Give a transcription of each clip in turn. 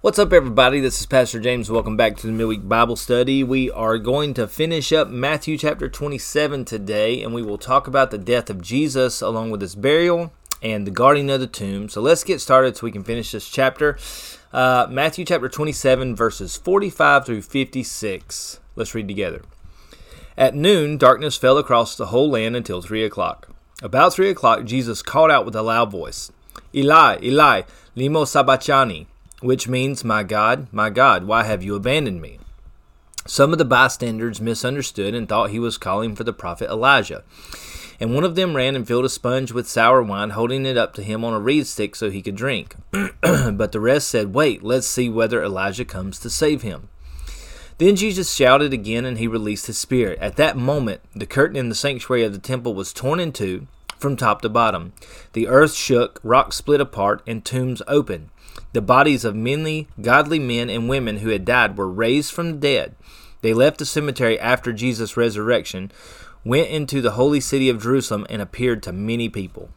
What's up, everybody? This is Pastor James. Welcome back to the Midweek Bible Study. We are going to finish up Matthew chapter 27 today, and we will talk about the death of Jesus along with his burial and the guarding of the tomb. So let's get started so we can finish this chapter. Uh, Matthew chapter 27, verses 45 through 56. Let's read together. At noon, darkness fell across the whole land until three o'clock. About three o'clock, Jesus called out with a loud voice, Eli, Eli, limo sabachthani which means, My God, my God, why have you abandoned me? Some of the bystanders misunderstood and thought he was calling for the prophet Elijah. And one of them ran and filled a sponge with sour wine, holding it up to him on a reed stick so he could drink. but the rest said, Wait, let's see whether Elijah comes to save him. Then Jesus shouted again, and he released his spirit. At that moment, the curtain in the sanctuary of the temple was torn in two from top to bottom. The earth shook, rocks split apart, and tombs opened. The bodies of many godly men and women who had died were raised from the dead. They left the cemetery after Jesus' resurrection, went into the holy city of Jerusalem, and appeared to many people.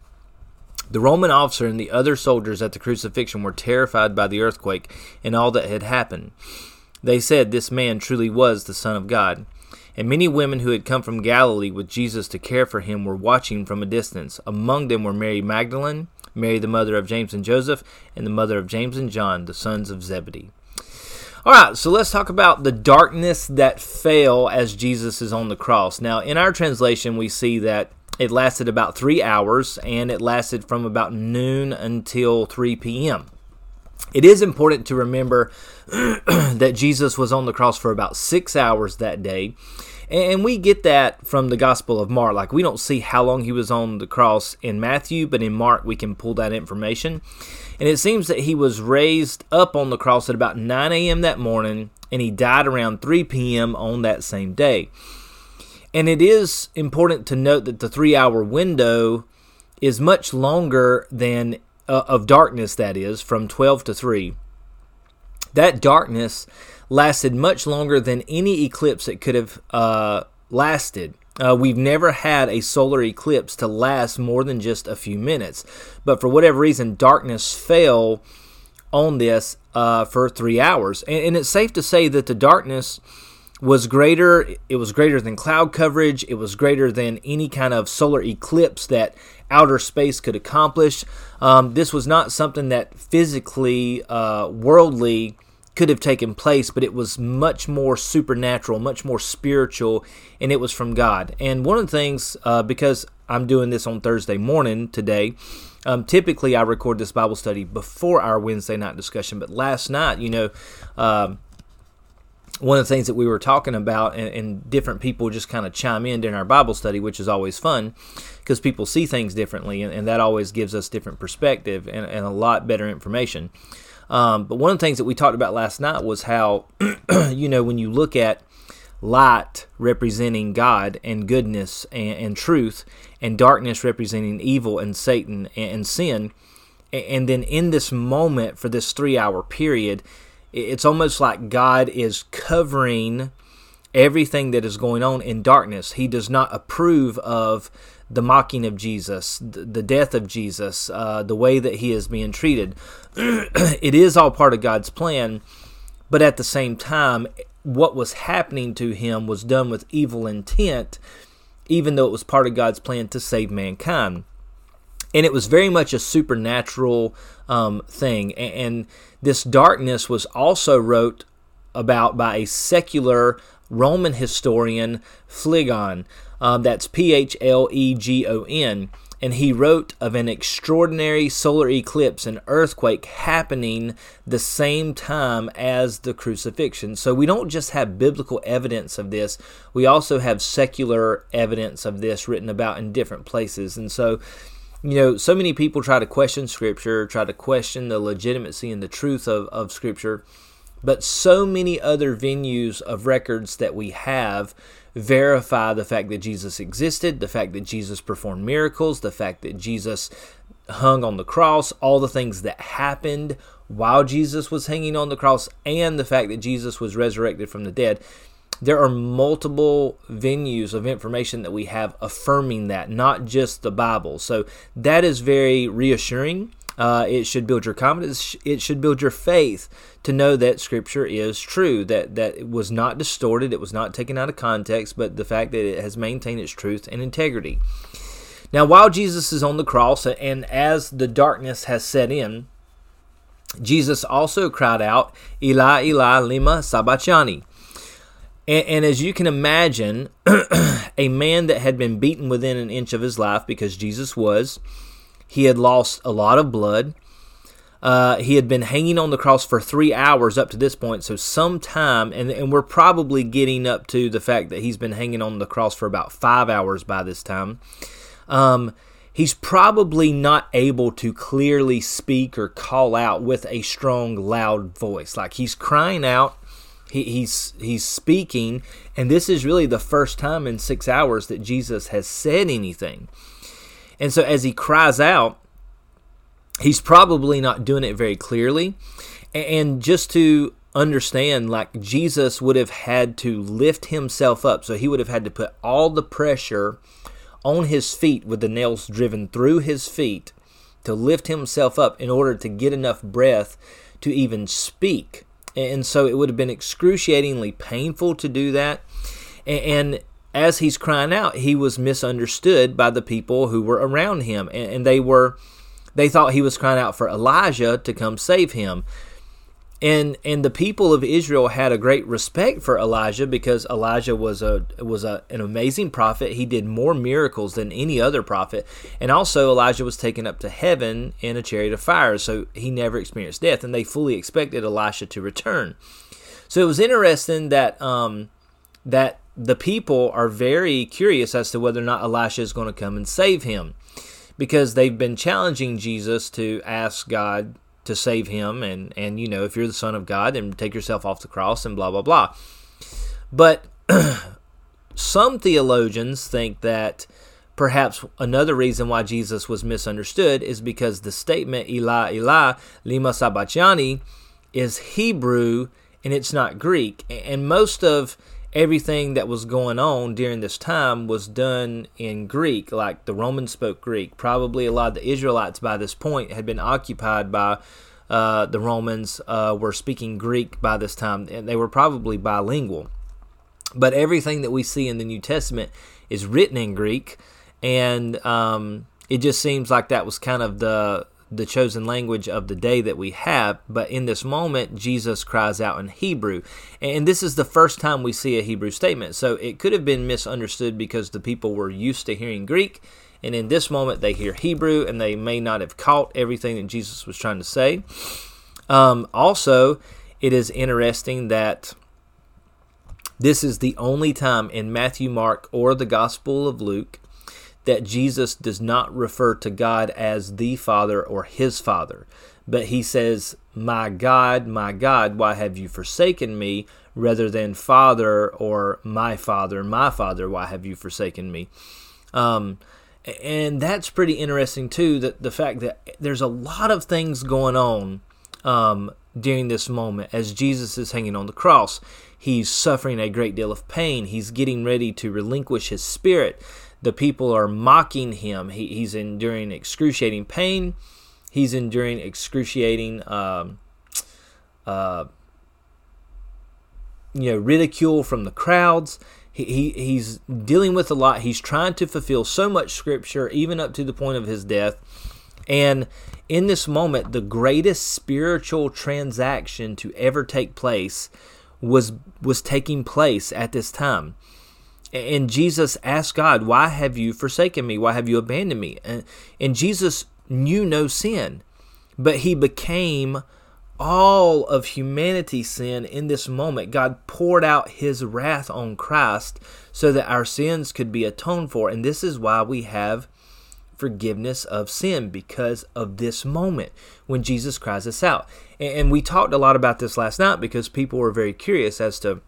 The Roman officer and the other soldiers at the crucifixion were terrified by the earthquake and all that had happened. They said this man truly was the Son of God. And many women who had come from Galilee with Jesus to care for him were watching from a distance. Among them were Mary Magdalene, Mary, the mother of James and Joseph, and the mother of James and John, the sons of Zebedee. All right, so let's talk about the darkness that fell as Jesus is on the cross. Now, in our translation, we see that it lasted about three hours and it lasted from about noon until 3 p.m. It is important to remember that Jesus was on the cross for about six hours that day and we get that from the Gospel of Mark. Like, we don't see how long he was on the cross in Matthew, but in Mark, we can pull that information. And it seems that he was raised up on the cross at about 9 a.m. that morning, and he died around 3 p.m. on that same day. And it is important to note that the three hour window is much longer than uh, of darkness, that is, from 12 to 3. That darkness lasted much longer than any eclipse that could have uh, lasted. Uh, we've never had a solar eclipse to last more than just a few minutes. But for whatever reason, darkness fell on this uh, for three hours. And, and, it's safe to say that the darkness was greater. It was greater than cloud coverage. It was greater than any kind of solar eclipse that outer space could accomplish. Um, this was not something that physically, uh, worldly, could have taken place, but it was much more supernatural, much more spiritual, and it was from God. And one of the things, uh, because I'm doing this on Thursday morning today, um, typically I record this Bible study before our Wednesday night discussion, but last night, you know, um, one of the things that we were talking about, and, and different people just kind of chime in during our Bible study, which is always fun because people see things differently, and, and, that always gives us different perspective and, and a lot better information. Um, but one of the things that we talked about last night was how, you know, when you look at light representing God and goodness and, and truth, and darkness representing evil and Satan and, and sin, and, and then in this moment for this three hour period, it's almost like God is covering everything that is going on in darkness. He does not approve of the mocking of Jesus, the death of Jesus, uh, the way that he is being treated. it is all part of God's plan, but at the same time, what was happening to him was done with evil intent, even though it was part of God's plan to save mankind. And it was very much a supernatural um, thing. And, and this darkness was also wrote about by a secular Roman historian, Phlegon. Um, that's P H L E G O N. And he wrote of an extraordinary solar eclipse, and earthquake happening the same time as the crucifixion. So we don't just have biblical evidence of this, we also have secular evidence of this written about in different places. And so you know, so many people try to question Scripture, try to question the legitimacy and the truth of, of Scripture, but so many other venues of records that we have verify the fact that Jesus existed, the fact that Jesus performed miracles, the fact that Jesus hung on the cross, all the things that happened while Jesus was hanging on the cross, and the fact that Jesus was resurrected from the dead. There are multiple venues of information that we have affirming that, not just the Bible. So that is very reassuring Uh, it should build your confidence. It should build your faith to know that Scripture is true. That that it was not distorted. It was not taken out of context. But the fact that it has maintained its truth and integrity. Now, while Jesus is on the cross, and as the darkness has set in, Jesus also cried out, "Eli, Eli, lima sabachthani." And, and as you can imagine, a man that had been beaten within an inch of his life, because Jesus was, he had lost a lot of blood. Uh, he had been hanging on the cross for three hours up to this point, so some time, and, and we're probably getting up to the fact that he's been hanging on the cross for about five hours by this time. Um, he's probably not able to clearly speak or call out with a strong, loud voice. Like he's crying out, he, he's he's speaking, and this is really the first time in six hours that Jesus has said anything. And so as he cries out, he's probably not doing it very clearly. And just to understand, like Jesus would have had to lift himself up, so he would have had to put all the pressure on his feet with the nails driven through his feet to lift himself up in order to get enough breath to even speak. And so it would have been excruciatingly painful to do that. And as he's crying out, he was misunderstood by the people who were around him. And they were they thought he was crying out for Elijah to come save him and and the people of Israel had a great respect for Elijah because Elijah was a was a, an amazing prophet. He did more miracles than any other prophet, and also Elijah was taken up to heaven in a chariot of fire, so he never experienced death, and they fully expected Elisha to return. So it was interesting that um, that the people are very curious as to whether or not Elisha is going to come and save him. Because they've been challenging Jesus to ask God to save him and and you know if you're the son of god then take yourself off the cross and blah blah blah. But some theologians think that perhaps another reason why jesus was misunderstood is because the statement Eli Eli lima sabachthani is hebrew and it's not greek. And most of everything that was going on during this time was done in Greek, like the Romans spoke Greek. Probably a lot of the Israelites by this point had been occupied by uh, the Romans, uh, were speaking Greek by this time, and they were probably bilingual. But everything that we see in the New Testament is written in Greek, and um, it just seems like that was kind of the the chosen language of the day that we have. But in this moment, Jesus cries out in Hebrew. And this is the first time we see a Hebrew statement. So it could have been misunderstood because the people were used to hearing Greek. And in this moment, they hear Hebrew and they may not have caught everything that Jesus was trying to say. Um, also, it is interesting that this is the only time in Matthew, Mark, or the Gospel of Luke that Jesus does not refer to God as the Father or his Father, but he says, My God, my God, why have you forsaken me? rather than Father or my Father, my Father, why have you forsaken me? Um, and that's pretty interesting too. That the fact that there's a lot of things going on um, during this moment as Jesus is hanging on the cross. He's suffering a great deal of pain. He's getting ready to relinquish his spirit. The people are mocking him. He, he's enduring excruciating pain. He's enduring excruciating, um, uh, you know, ridicule from the crowds. He, he he's dealing with a lot. He's trying to fulfill so much scripture, even up to the point of his death. And in this moment, the greatest spiritual transaction to ever take place was was taking place at this time. And Jesus asked God, Why have you forsaken me? Why have you abandoned me? And, and Jesus knew no sin, but he became all of humanity's sin in this moment. God poured out his wrath on Christ so that our sins could be atoned for. And this is why we have forgiveness of sin because of this moment when Jesus cries us out. And we talked a lot about this last night because people were very curious as to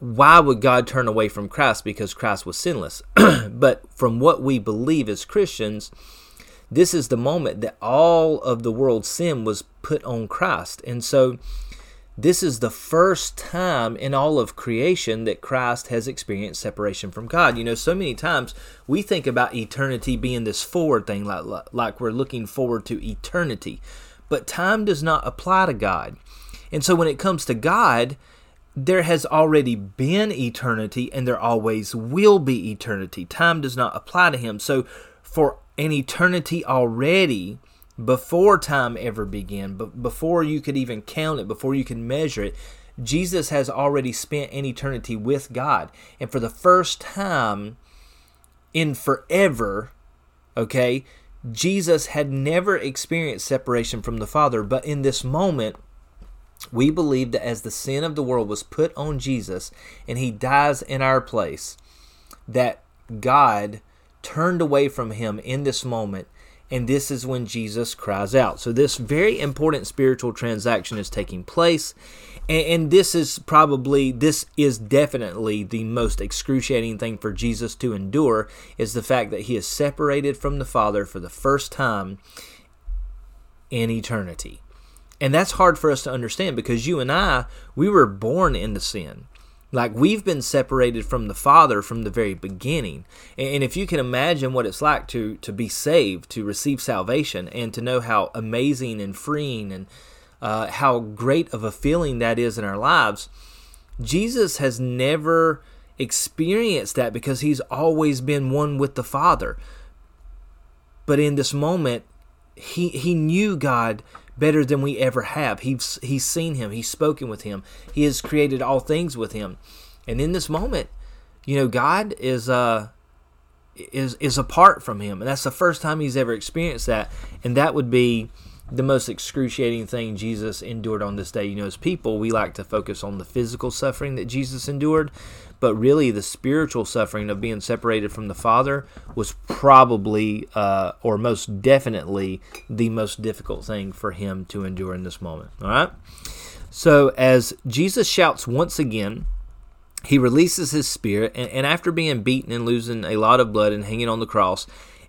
why would God turn away from Christ because Christ was sinless? but from what we believe as Christians, this is the moment that all of the world's sin was put on Christ. And so this is the first time in all of creation that Christ has experienced separation from God. You know, so many times we think about eternity being this forward thing, like, like we're looking forward to eternity. But time does not apply to God. And so when it comes to God, there has already been eternity and there always will be eternity. Time does not apply to him. So for an eternity already, before time ever began, but before you could even count it, before you can measure it, Jesus has already spent an eternity with God. And for the first time in forever, okay, Jesus had never experienced separation from the Father, but in this moment, we believe that as the sin of the world was put on Jesus and he dies in our place, that God turned away from him in this moment and this is when Jesus cries out. So, this very important spiritual transaction is taking place. And, this is probably, this is definitely the most excruciating thing for Jesus to endure is the fact that he is separated from the Father for the first time in eternity. And that's hard for us to understand because you and I, we were born into sin. Like we've been separated from the Father from the very beginning. And if you can imagine what it's like to to be saved, to receive salvation, and to know how amazing and freeing and uh, how great of a feeling that is in our lives, Jesus has never experienced that because he's always been one with the Father. But in this moment, he he knew God better than we ever have. He's he's seen him, he's spoken with him, he has created all things with him. And in this moment, you know, God is uh is is apart from him. And that's the first time he's ever experienced that. And that would be the most excruciating thing Jesus endured on this day. You know, as people, we like to focus on the physical suffering that Jesus endured, but really the spiritual suffering of being separated from the Father was probably, uh, or most definitely, the most difficult thing for him to endure in this moment. All right? So, as Jesus shouts once again, he releases his spirit, and, and after being beaten and losing a lot of blood and hanging on the cross,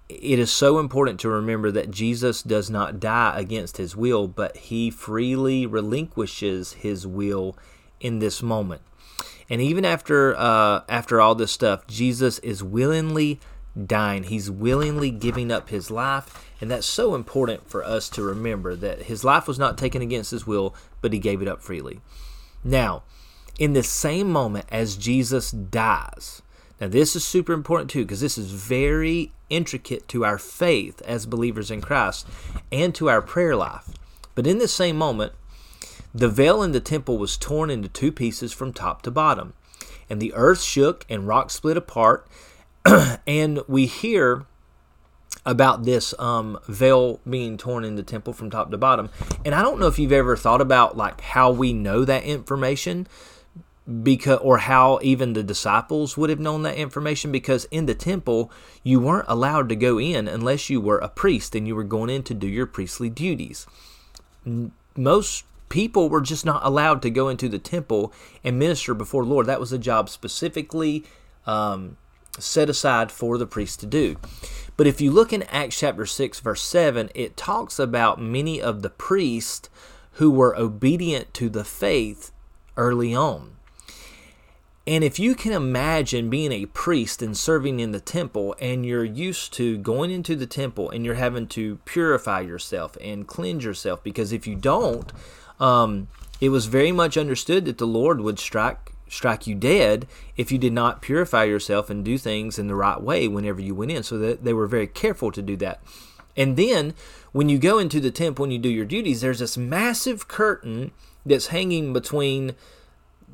it is so important to remember that Jesus does not die against his will, but he freely relinquishes his will in this moment. And even after uh, after all this stuff, Jesus is willingly dying. He's willingly giving up his life, and that's so important for us to remember that his life was not taken against his will, but he gave it up freely. Now, in the same moment as Jesus dies, now, this is super important too because this is very intricate to our faith as believers in Christ and to our prayer life. But in this same moment, the veil in the temple was torn into two pieces from top to bottom, and the earth shook and rocks split apart. and we hear about this um, veil being torn in the temple from top to bottom. And I don't know if you've ever thought about like how we know that information because or how even the disciples would have known that information because in the temple you weren't allowed to go in unless you were a priest and you were going in to do your priestly duties. Most people were just not allowed to go into the temple and minister before the lord. That was a job specifically um, set aside for the priest to do. But if you look in acts chapter 6 verse 7 it talks about many of the priests who were obedient to the faith early on and if you can imagine being a priest and serving in the temple, and you're used to going into the temple and you're having to purify yourself and cleanse yourself, because if you don't, um, it was very much understood that the Lord would strike strike you dead if you did not purify yourself and do things in the right way whenever you went in. So that they were very careful to do that. And then when you go into the temple and you do your duties, there's this massive curtain that's hanging between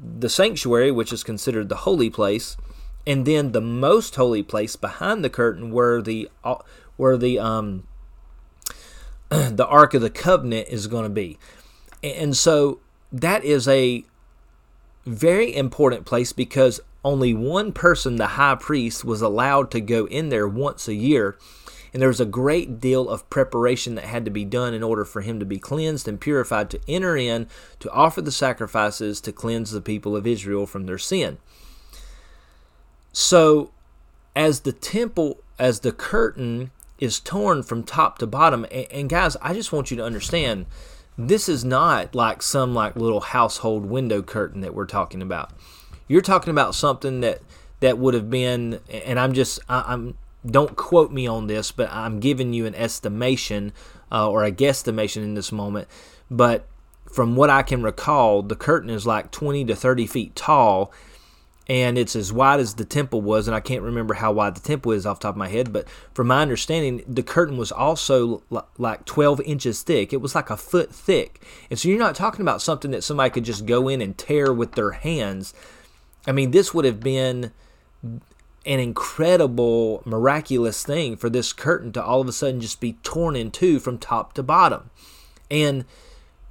the sanctuary, which is considered the holy place, and then the most holy place behind the curtain, where the uh, where the um the ark of the covenant is going to be, and so that is a very important place because only one person, the high priest, was allowed to go in there once a year and there was a great deal of preparation that had to be done in order for him to be cleansed and purified to enter in to offer the sacrifices to cleanse the people of Israel from their sin. So, as the temple, as the curtain is torn from top to bottom, and, guys, I just want you to understand this is not like some like little household window curtain that we're talking about. You're talking about something that that would have been, and I'm just I, am don't quote me on this, but I'm giving you an estimation uh, or a guesstimation in this moment. But from what I can recall, the curtain is like 20 to 30 feet tall, and it's as wide as the temple was. And I can't remember how wide the temple is off the top of my head, but from my understanding, the curtain was also like 12 inches thick. It was like a foot thick. And so you're not talking about something that somebody could just go in and tear with their hands. I mean, this would have been an incredible, miraculous thing for this curtain to all of a sudden just be torn in two from top to bottom. And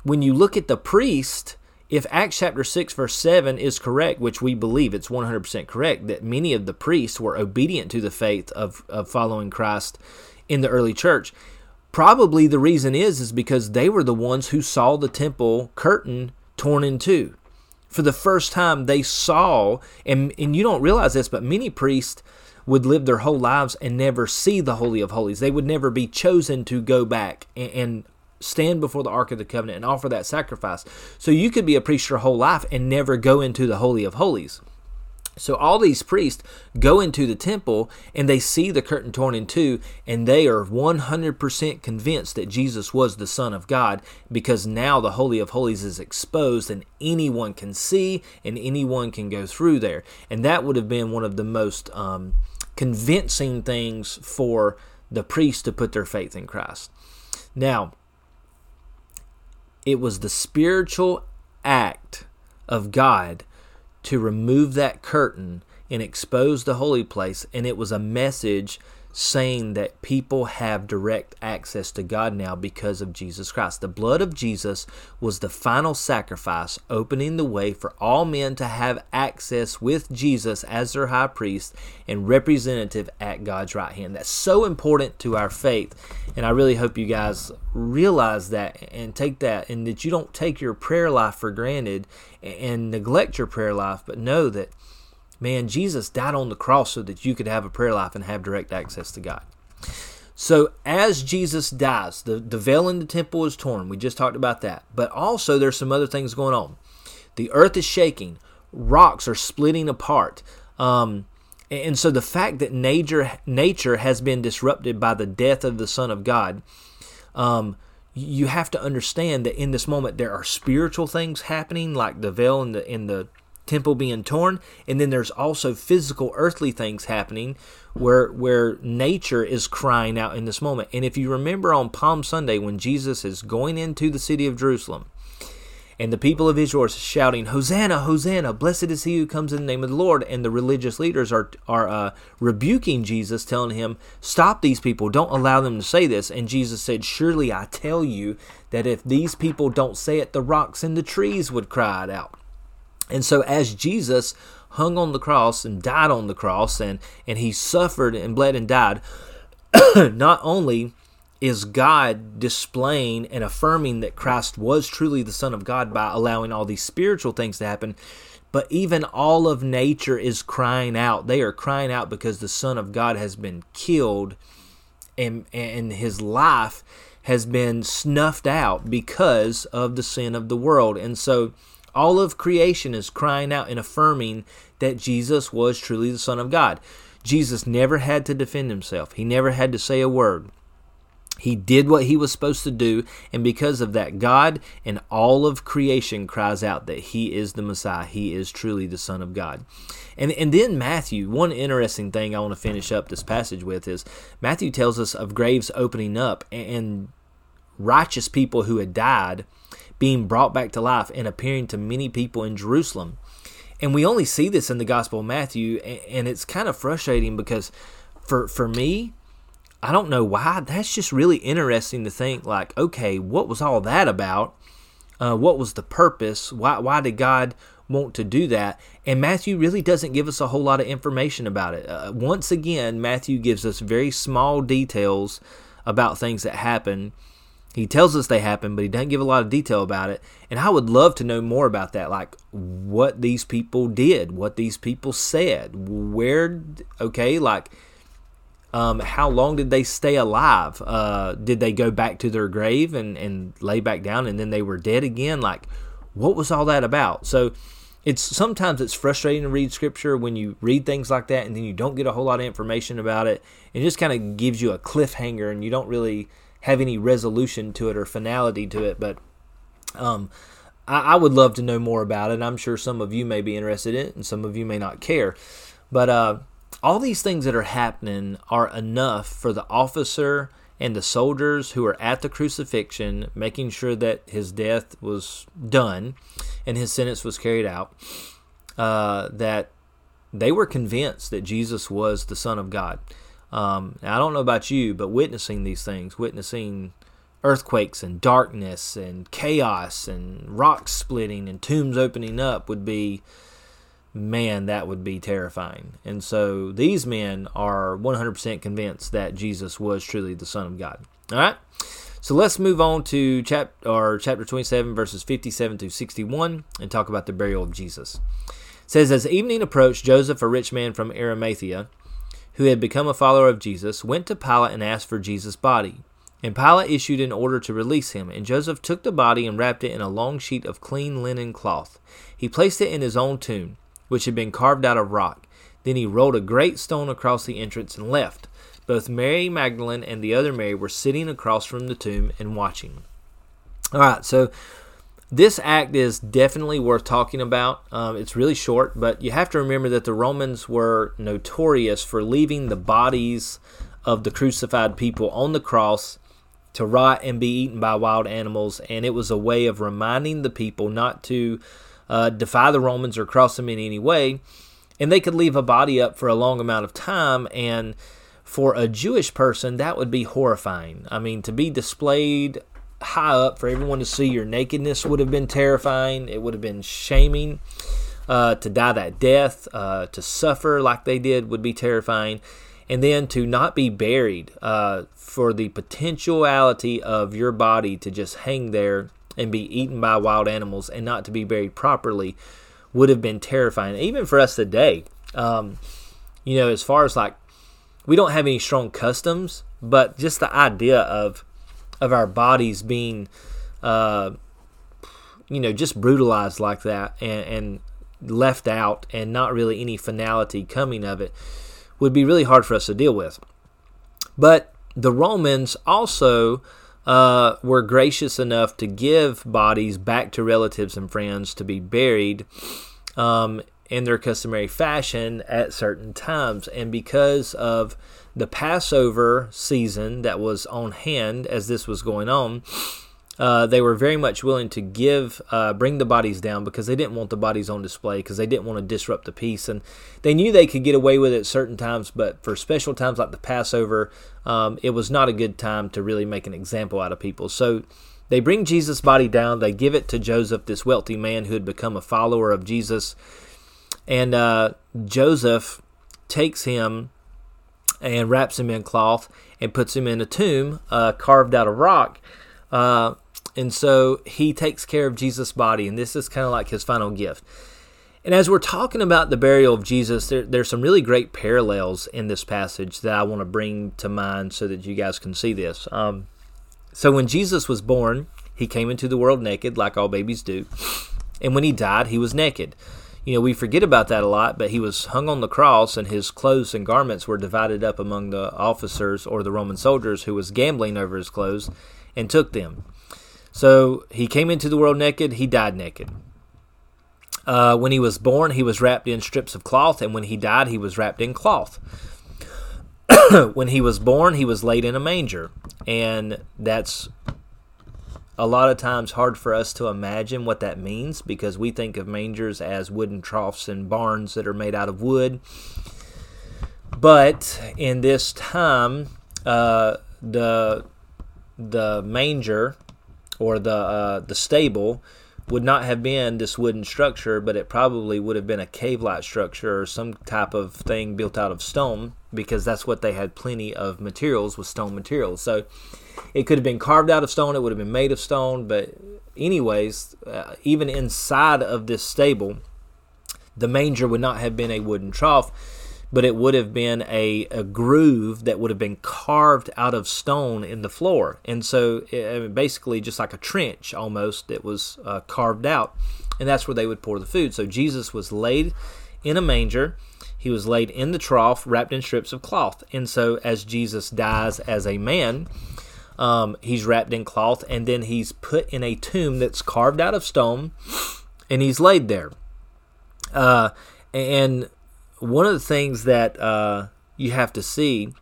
when you look at the priest, if Acts chapter 6, verse 7 is correct, which we believe it's 100% correct, that many of the priests were obedient to the faith of, of following Christ in the early church, probably the reason is is because they were the ones who saw the temple curtain torn in two for the first time they saw, and, and you don't realize this, but many priests would live their whole lives and never see the Holy of Holies. They would never be chosen to go back and, and stand before the Ark of the Covenant and offer that sacrifice. So you could be a priest your whole life and never go into the Holy of Holies. So all these priests go into the temple and they see the curtain torn in two, and they are 100% convinced that Jesus was the Son of God because now the Holy of Holies is exposed and anyone can see and anyone can go through there. And that would have been one of the most um, convincing things for the priests to put their faith in Christ. Now, it was the spiritual act of God to remove that curtain and expose the holy place. And it was a message saying that people have direct access to God now because of Jesus Christ. The blood of Jesus was the final sacrifice, opening the way for all men to have access with Jesus as their high priest and representative at God's right hand. That's so important to our faith. And I really hope you guys realize that and take that, and that you don't take your prayer life for granted and neglect your prayer life, but know that Man, Jesus died on the cross so that you could have a prayer life and have direct access to God. So, as Jesus dies, the, the veil in the temple is torn. We just talked about that. But also, there's some other things going on. The earth is shaking, rocks are splitting apart. Um, and so, the fact that nature, nature has been disrupted by the death of the Son of God, um, you have to understand that in this moment there are spiritual things happening, like the veil in the in the temple being torn and then there's also physical earthly things happening where where nature is crying out in this moment. And if you remember on palm sunday when jesus is going into the city of jerusalem and the people of israel are shouting hosanna hosanna blessed is he who comes in the name of the lord and the religious leaders are are uh, rebuking jesus telling him stop these people. Don't allow them to say this. And jesus said surely i tell you that if these people don't say it the rocks and the trees would cry it out and so, as Jesus hung on the cross and died on the cross, and, and he suffered and bled and died, not only is God displaying and affirming that Christ was truly the Son of God by allowing all these spiritual things to happen, but even all of nature is crying out. They are crying out because the Son of God has been killed and, and his life has been snuffed out because of the sin of the world. And so, all of creation is crying out and affirming that Jesus was truly the Son of God. Jesus never had to defend himself, he never had to say a word. He did what he was supposed to do, and because of that, God and all of creation cries out that he is the Messiah. He is truly the Son of God. And, and then Matthew, one interesting thing I want to finish up this passage with is Matthew tells us of graves opening up and righteous people who had died being brought back to life and appearing to many people in Jerusalem. And we only see this in the Gospel of Matthew, and it's kind of frustrating because for, for me, I don't know why. That's just really interesting to think, like, okay, what was all that about? Uh, what was the purpose? Why, why did God want to do that? And Matthew really doesn't give us a whole lot of information about it. Uh, once again, Matthew gives us very small details about things that happen he tells us they happen, but he doesn't give a lot of detail about it. And I would love to know more about that, like what these people did, what these people said, where, okay, like Um, how long did they stay alive? Uh, did they go back to their grave and, and lay back down and then they were dead again? Like, what was all that about? So, it's sometimes it's frustrating to read scripture when you read things like that and then you don't get a whole lot of information about it. It just kind of gives you a cliffhanger and you don't really have any resolution to it or finality to it. But um, I, I, would love to know more about it. I'm sure some of you may be interested in it and some of you may not care. But uh, all these things that are happening are enough for the officer and the soldiers who are at the crucifixion, making sure that his death was done and his sentence was carried out, uh, that they were convinced that Jesus was the Son of God. Um, I don't know about you, but witnessing these things, witnessing earthquakes and darkness and chaos and rocks splitting and tombs opening up would be man, that would be terrifying. And so these men are 100% convinced that Jesus was truly the Son of God. All right? So let's move on to chap- or chapter 27, verses 57 to 61, and talk about the burial of Jesus. It says, As evening approached, Joseph, a rich man from Arimathea, who had become a follower of Jesus, went to Pilate and asked for Jesus' body. And Pilate issued an order to release him, and Joseph took the body and wrapped it in a long sheet of clean linen cloth. He placed it in his own tomb which had been carved out of rock. Then he rolled a great stone across the entrance and left. Both Mary Magdalene and the other Mary were sitting across from the tomb and watching. All right, so this act is definitely worth talking about. Um, it's really short, but you have to remember that the Romans were notorious for leaving the bodies of the crucified people on the cross to rot and be eaten by wild animals, and it was a way of reminding the people not to uh, defy the Romans or cross them in any way. And they could leave a body up for a long amount of time. And for a Jewish person, that would be horrifying. I mean, to be displayed high up for everyone to see your nakedness would have been terrifying. It would have been shaming. Uh, to die that death, uh, to suffer like they did, would be terrifying. And then to not be buried uh, for the potentiality of your body to just hang there and be eaten by wild animals and not to be buried properly would have been terrifying, even for us today. Um, you know, as far as like, we don't have any strong customs, but just the idea of of our bodies being, uh, you know, just brutalized like that and, and left out, and not really any finality coming of it, would be really hard for us to deal with. But the Romans also uh, were gracious enough to give bodies back to relatives and friends to be buried um, in their customary fashion at certain times. And because of the Passover season that was on hand as this was going on, uh, they were very much willing to give, uh, bring the bodies down because they didn't want the bodies on display because they didn't want to disrupt the peace. And they knew they could get away with it certain times, but for special times like the Passover, um, it was not a good time to really make an example out of people. So they bring Jesus' body down, they give it to Joseph, this wealthy man who had become a follower of Jesus. And uh, Joseph takes him and wraps him in cloth and puts him in a tomb uh, carved out of rock. Uh, and so he takes care of Jesus' body, and this is kind of like his final gift. And as we're talking about the burial of Jesus, there, there's some really great parallels in this passage that I want to bring to mind so that you guys can see this. Um, so when Jesus was born, he came into the world naked, like all babies do. And when he died, he was naked. You know, we forget about that a lot, but he was hung on the cross, and his clothes and garments were divided up among the officers or the Roman soldiers who was gambling over his clothes and took them. So he came into the world naked, he died naked. Uh, when he was born, he was wrapped in strips of cloth, and when he died, he was wrapped in cloth. when he was born, he was laid in a manger, and that's a lot of times hard for us to imagine what that means because we think of mangers as wooden troughs and barns that are made out of wood. But in this time, uh, the the manger or the uh, the stable would not have been this wooden structure, but it probably would have been a cave-like structure or some type of thing built out of stone because that's what they had plenty of materials with stone materials. So it could have been carved out of stone, it would have been made of stone, but anyways, uh, even inside of this stable, the manger would not have been a wooden trough but it would have been a, a groove that would have been carved out of stone in the floor. And so, it, basically, just like a trench almost, that was uh, carved out. And that's where they would pour the food. So, Jesus was laid in a manger. He was laid in the trough, wrapped in strips of cloth. And so, as Jesus dies as a man, um, he's wrapped in cloth, and then he's put in a tomb that's carved out of stone, and he's laid there. Uh, and one of the things that uh, you have to see,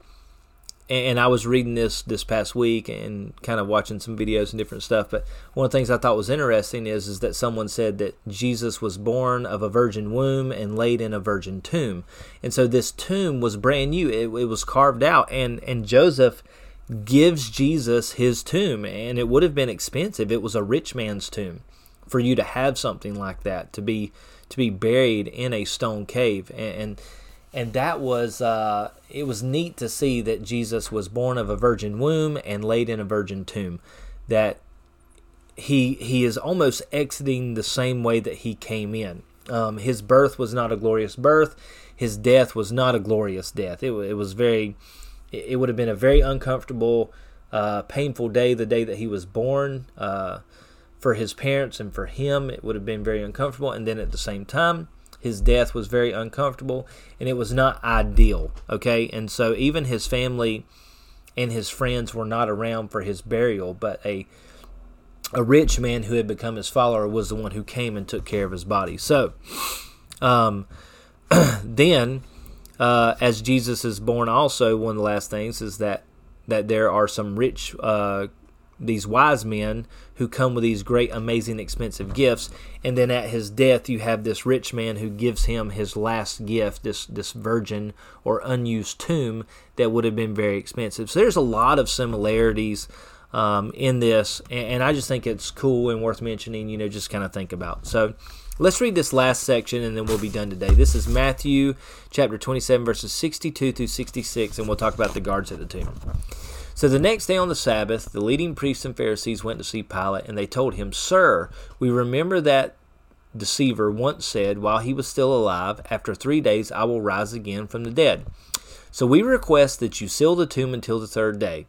and I was reading this this past week and kind of watching some videos and different stuff. But one of the things I thought was interesting is is that someone said that Jesus was born of a virgin womb and laid in a virgin tomb, and so this tomb was brand new. It, it was carved out, and and Joseph gives Jesus his tomb, and it would have been expensive. It was a rich man's tomb for you to have something like that to be to be buried in a stone cave. And and, and that was uh, it was neat to see that Jesus was born of a virgin womb and laid in a virgin tomb that he he is almost exiting the same way that he came in. Um, his birth was not a glorious birth. His death was not a glorious death. It, it was very it, would have been a very uncomfortable uh, painful day the day that he was born uh, for his parents and for him, it would have been very uncomfortable. And then at the same time, his death was very uncomfortable and it was not ideal. Okay. And so even his family and his friends were not around for his burial, but a a rich man who had become his follower was the one who came and took care of his body. So, um, then, uh, as Jesus is born, also one of the last things is that that there are some rich uh, these wise men who come with these great, amazing, expensive gifts, and then at his death, you have this rich man who gives him his last gift, this this virgin or unused tomb that would have been very expensive. So there's a lot of similarities um, in this, and, and I just think it's cool and worth mentioning. You know, just kind of think about. So. Let's read this last section and then we'll be done today. This is Matthew chapter 27, verses 62 through 66, and we'll talk about the guards at the tomb. So the next day on the Sabbath, the leading priests and Pharisees went to see Pilate, and they told him, Sir, we remember that deceiver once said, while he was still alive, After three days I will rise again from the dead. So we request that you seal the tomb until the third day.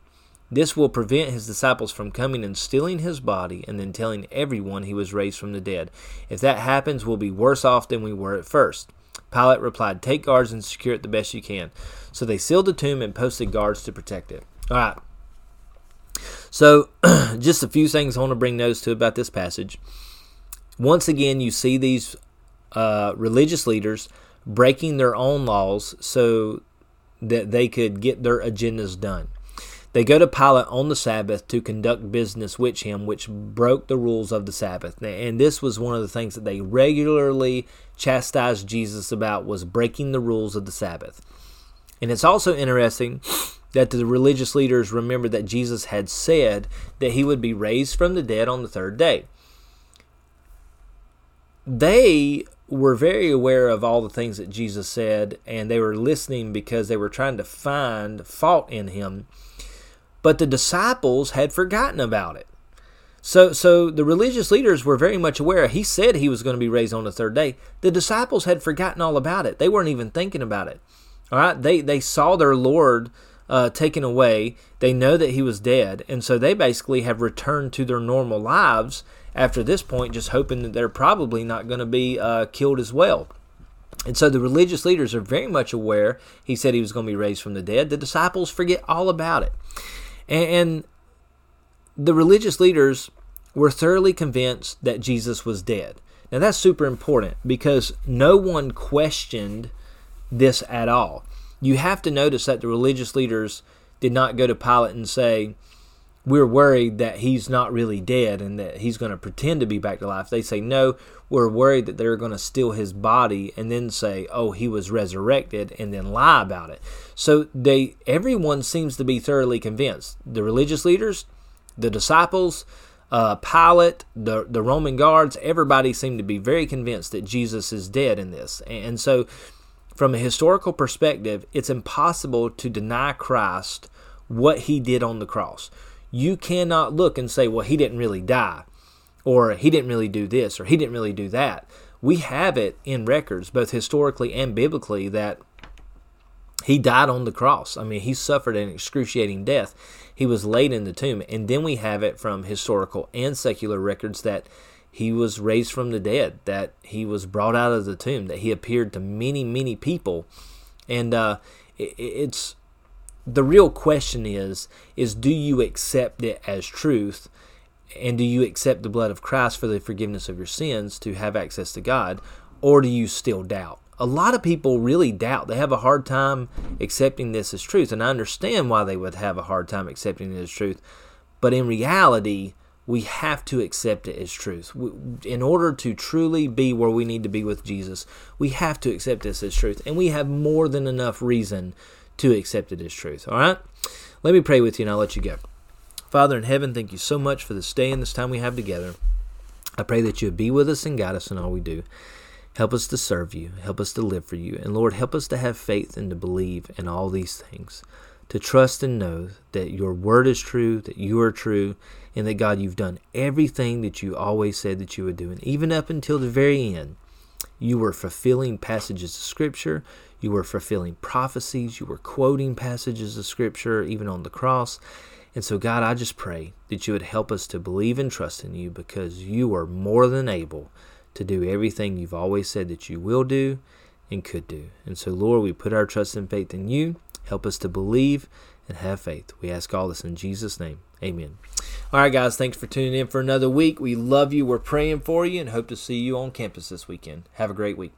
This will prevent his disciples from coming and stealing his body and then telling everyone he was raised from the dead. If that happens, we'll be worse off than we were at first. Pilate replied, Take guards and secure it the best you can. So they sealed the tomb and posted guards to protect it. All right. So, just a few things I want to bring notes to about this passage. Once again, you see these uh, religious leaders breaking their own laws so that they could get their agendas done. They go to Pilate on the Sabbath to conduct business with him, which broke the rules of the Sabbath. And this was one of the things that they regularly chastised Jesus about was breaking the rules of the Sabbath. And it's also interesting that the religious leaders remembered that Jesus had said that he would be raised from the dead on the third day. They were very aware of all the things that Jesus said, and they were listening because they were trying to find fault in him. But the disciples had forgotten about it. So, so the religious leaders were very much aware. He said he was going to be raised on the third day. The disciples had forgotten all about it. They weren't even thinking about it. All right, they they saw their Lord uh, taken away. They know that he was dead, and so they basically have returned to their normal lives after this point, just hoping that they're probably not going to be uh, killed as well. And so the religious leaders are very much aware. He said he was going to be raised from the dead. The disciples forget all about it. And, the religious leaders were thoroughly convinced that Jesus was dead. Now that's super important because no one questioned this at all you have to notice that the religious leaders did not go to Pilate and say, We're worried that he's not really dead and that he's going to pretend to be back to life. They say, No, we're worried that they were going to steal his body and then say, Oh, he was resurrected and then lie about it. So they everyone seems to be thoroughly convinced. The religious leaders, the disciples, uh, Pilate, the the Roman guards, everybody seemed to be very convinced that Jesus is dead in this. And so from a historical perspective, it's impossible to deny Christ what he did on the cross. You cannot look and say, well, he didn't really die, or he didn't really do this, or he didn't really do that. We have it in records, both historically and biblically, that He died on the cross. I mean, he suffered an excruciating death. He was laid in the tomb. And then we have it from historical and secular records that he was raised from the dead, that he was brought out of the tomb, that he appeared to many, many people. And uh, it, it's the real question is is do you accept it as truth and do you accept the blood of Christ for the forgiveness of your sins to have access to God or do you still doubt a lot of people really doubt they have a hard time accepting this as truth and I understand why they would have a hard time accepting it as truth but in reality we have to accept it as truth. In order to truly be where we need to be with Jesus, we have to accept this as truth. And we have more than enough reason to accept it as truth. All right? Let me pray with you and I'll let you go. Father in heaven, thank you so much for this day and this time we have together. I pray that you would be with us and guide us in all we do. Help us to serve you. Help us to live for you. And Lord, help us to have faith and to believe in all these things to trust and know that your word is true, that you are true, and that God, you've done everything that you always said that you would do. And even up until the very end, you were fulfilling passages of Scripture, you were fulfilling prophecies, you were quoting passages of Scripture, even on the cross. And so, God, I just pray that you would help us to believe and trust in you because you are more than able to do everything you've always said that you will do and could do. And so, Lord, we put our trust and faith in you. Help us to believe and have faith. We ask all this in Jesus' name. Amen. All right, guys, thanks for tuning in for another week. We love you. We're praying for you and hope to see you on campus this weekend. Have a great week.